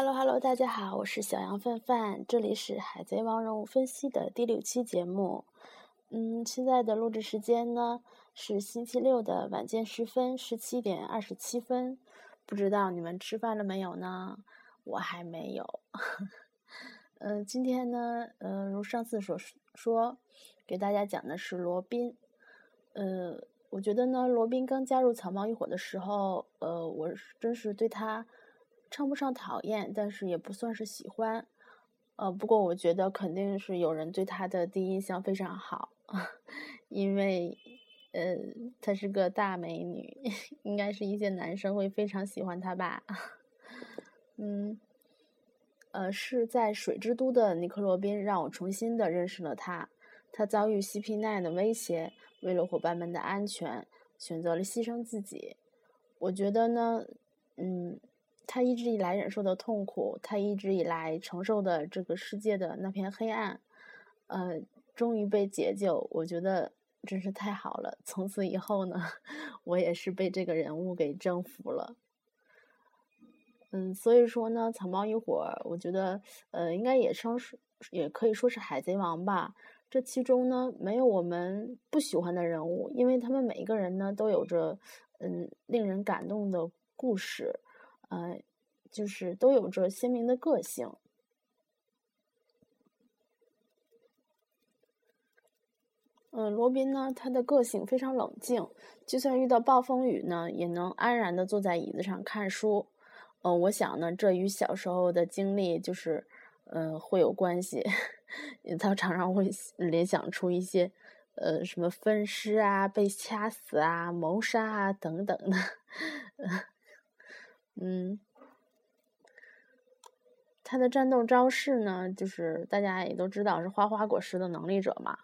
Hello Hello，大家好，我是小羊范范，这里是海贼王人物分析的第六期节目。嗯，现在的录制时间呢是星期六的晚间时分，十七点二十七分。不知道你们吃饭了没有呢？我还没有。嗯，今天呢，呃，如上次所说，给大家讲的是罗宾。呃，我觉得呢，罗宾刚加入草帽一伙的时候，呃，我真是对他。称不上讨厌，但是也不算是喜欢，呃，不过我觉得肯定是有人对她的第一印象非常好，因为，呃，她是个大美女，应该是一些男生会非常喜欢她吧，嗯，呃，是在水之都的尼克罗宾让我重新的认识了她，她遭遇 CP9 的威胁，为了伙伴们的安全，选择了牺牲自己，我觉得呢，嗯。他一直以来忍受的痛苦，他一直以来承受的这个世界的那片黑暗，呃，终于被解救，我觉得真是太好了。从此以后呢，我也是被这个人物给征服了。嗯，所以说呢，草帽一伙，我觉得呃，应该也称是，也可以说是海贼王吧。这其中呢，没有我们不喜欢的人物，因为他们每一个人呢，都有着嗯令人感动的故事。呃，就是都有着鲜明的个性。嗯，罗宾呢，他的个性非常冷静，就算遇到暴风雨呢，也能安然的坐在椅子上看书。嗯，我想呢，这与小时候的经历就是，呃，会有关系。他常常会联想出一些，呃，什么分尸啊、被掐死啊、谋杀啊等等的。嗯，他的战斗招式呢，就是大家也都知道是花花果实的能力者嘛。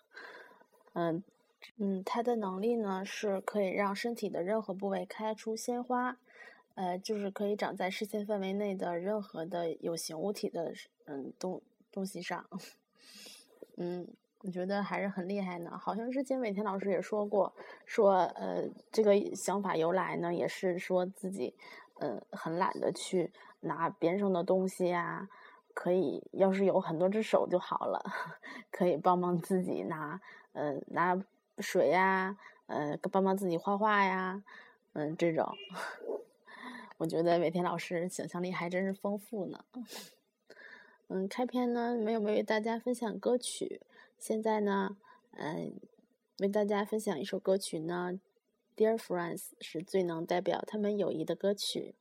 嗯嗯，他的能力呢是可以让身体的任何部位开出鲜花，呃，就是可以长在视线范围内的任何的有形物体的嗯东东西上。嗯，我觉得还是很厉害呢。好像之前尾田老师也说过，说呃这个想法由来呢，也是说自己。嗯，很懒得去拿边上的东西呀，可以要是有很多只手就好了，可以帮忙自己拿，嗯，拿水呀，嗯，帮忙自己画画呀，嗯，这种，我觉得尾田老师想象力还真是丰富呢。嗯，开篇呢没有为大家分享歌曲，现在呢，嗯，为大家分享一首歌曲呢。Dear Friends 是最能代表他们友谊的歌曲。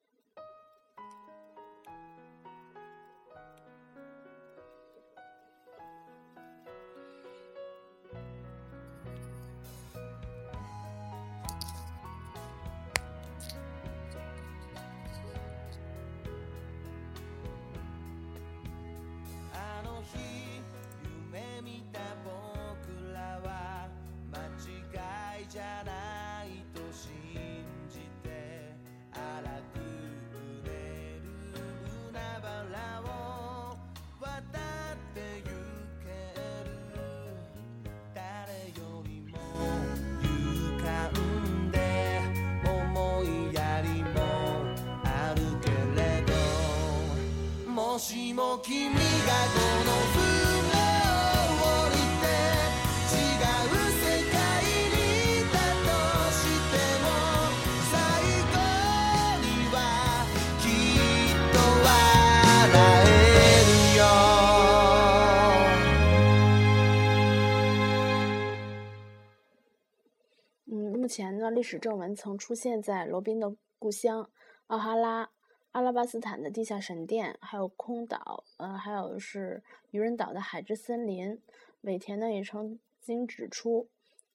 目前呢，历史正文曾出现在罗宾的故乡奥哈拉、阿拉巴斯坦的地下神殿，还有空岛，呃，还有是愚人岛的海之森林。尾田呢也曾经指出，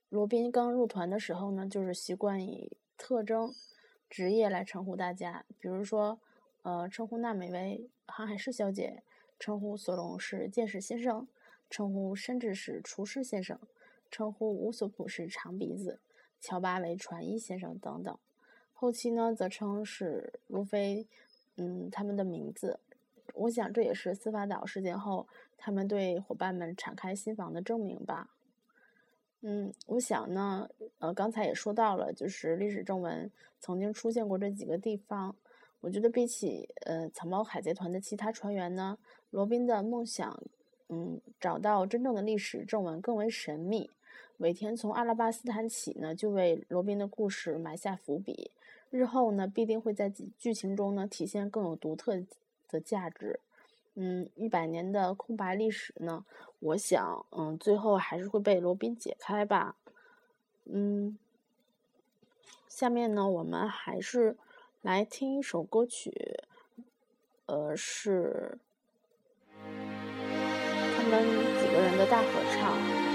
罗宾刚入团的时候呢，就是习惯以特征、职业来称呼大家，比如说，呃，称呼娜美为航海士小姐，称呼索隆是剑士先生，称呼深治是厨师先生，称呼乌索普是长鼻子。乔巴为船医先生等等，后期呢则称是路飞，嗯，他们的名字。我想这也是司法岛事件后他们对伙伴们敞开心房的证明吧。嗯，我想呢，呃，刚才也说到了，就是历史正文曾经出现过这几个地方。我觉得比起呃草帽海贼团的其他船员呢，罗宾的梦想，嗯，找到真正的历史正文更为神秘。尾田从阿拉巴斯坦起呢，就为罗宾的故事埋下伏笔，日后呢必定会在剧情中呢体现更有独特的价值。嗯，一百年的空白历史呢，我想，嗯，最后还是会被罗宾解开吧。嗯，下面呢，我们还是。来听一首歌曲，呃，是他们几个人的大合唱。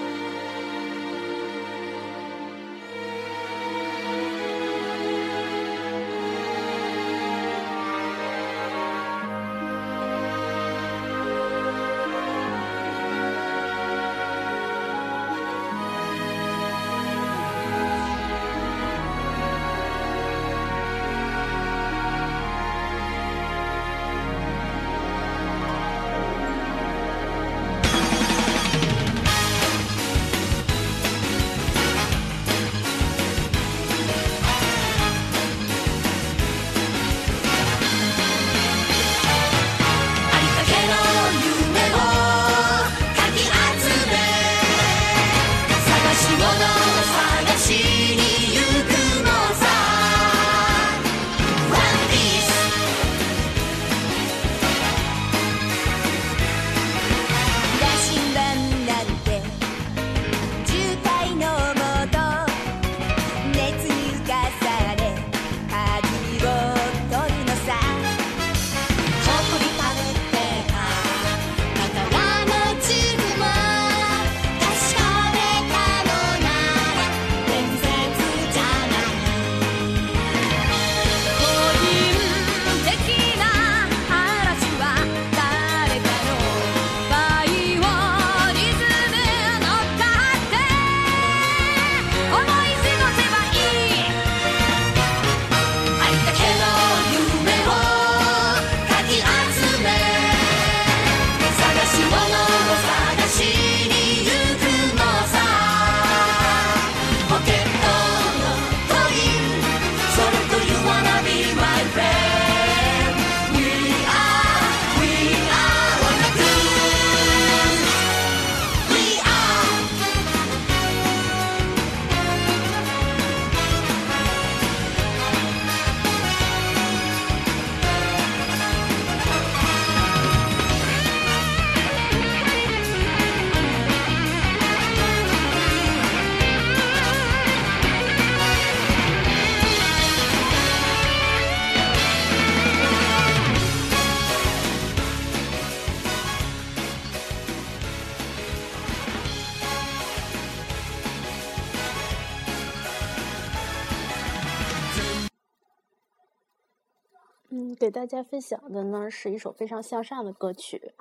给大家分享的呢是一首非常向上的歌曲，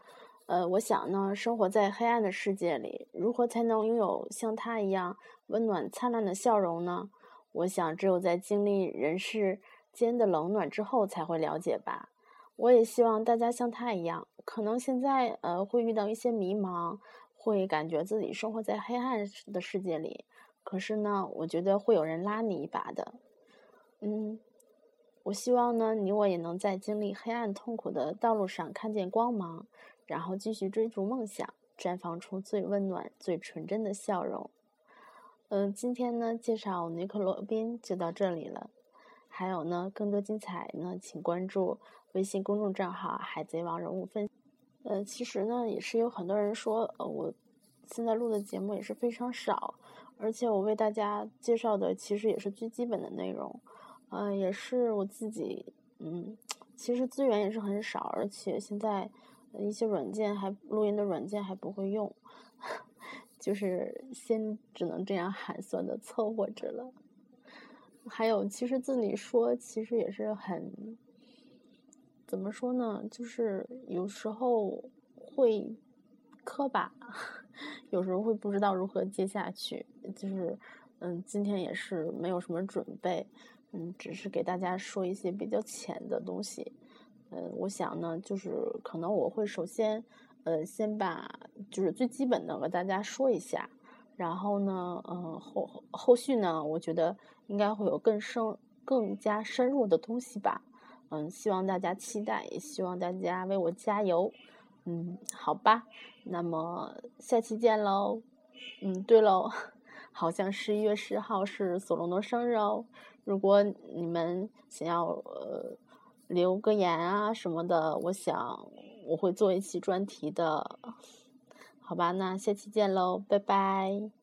呃，我想呢，生活在黑暗的世界里，如何才能拥有像他一样温暖灿烂的笑容呢？我想，只有在经历人世间的冷暖之后，才会了解吧。我也希望大家像他一样，可能现在呃会遇到一些迷茫，会感觉自己生活在黑暗的世界里，可是呢，我觉得会有人拉你一把的，嗯。我希望呢，你我也能在经历黑暗痛苦的道路上看见光芒，然后继续追逐梦想，绽放出最温暖、最纯真的笑容。嗯，今天呢，介绍尼克罗宾就到这里了。还有呢，更多精彩呢，请关注微信公众账号“海贼王人物分”。呃，其实呢，也是有很多人说，呃，我现在录的节目也是非常少，而且我为大家介绍的其实也是最基本的内容。嗯，也是我自己，嗯，其实资源也是很少，而且现在一些软件还录音的软件还不会用，就是先只能这样寒酸的凑合着了。还有，其实自己说，其实也是很，怎么说呢？就是有时候会磕巴，有时候会不知道如何接下去。就是，嗯，今天也是没有什么准备。嗯，只是给大家说一些比较浅的东西。嗯，我想呢，就是可能我会首先，呃，先把就是最基本的和大家说一下，然后呢，嗯，后后续呢，我觉得应该会有更深、更加深入的东西吧。嗯，希望大家期待，也希望大家为我加油。嗯，好吧，那么下期见喽。嗯，对喽，好像十一月十号是索隆的生日哦。如果你们想要呃留个言啊什么的，我想我会做一期专题的。好吧，那下期见喽，拜拜。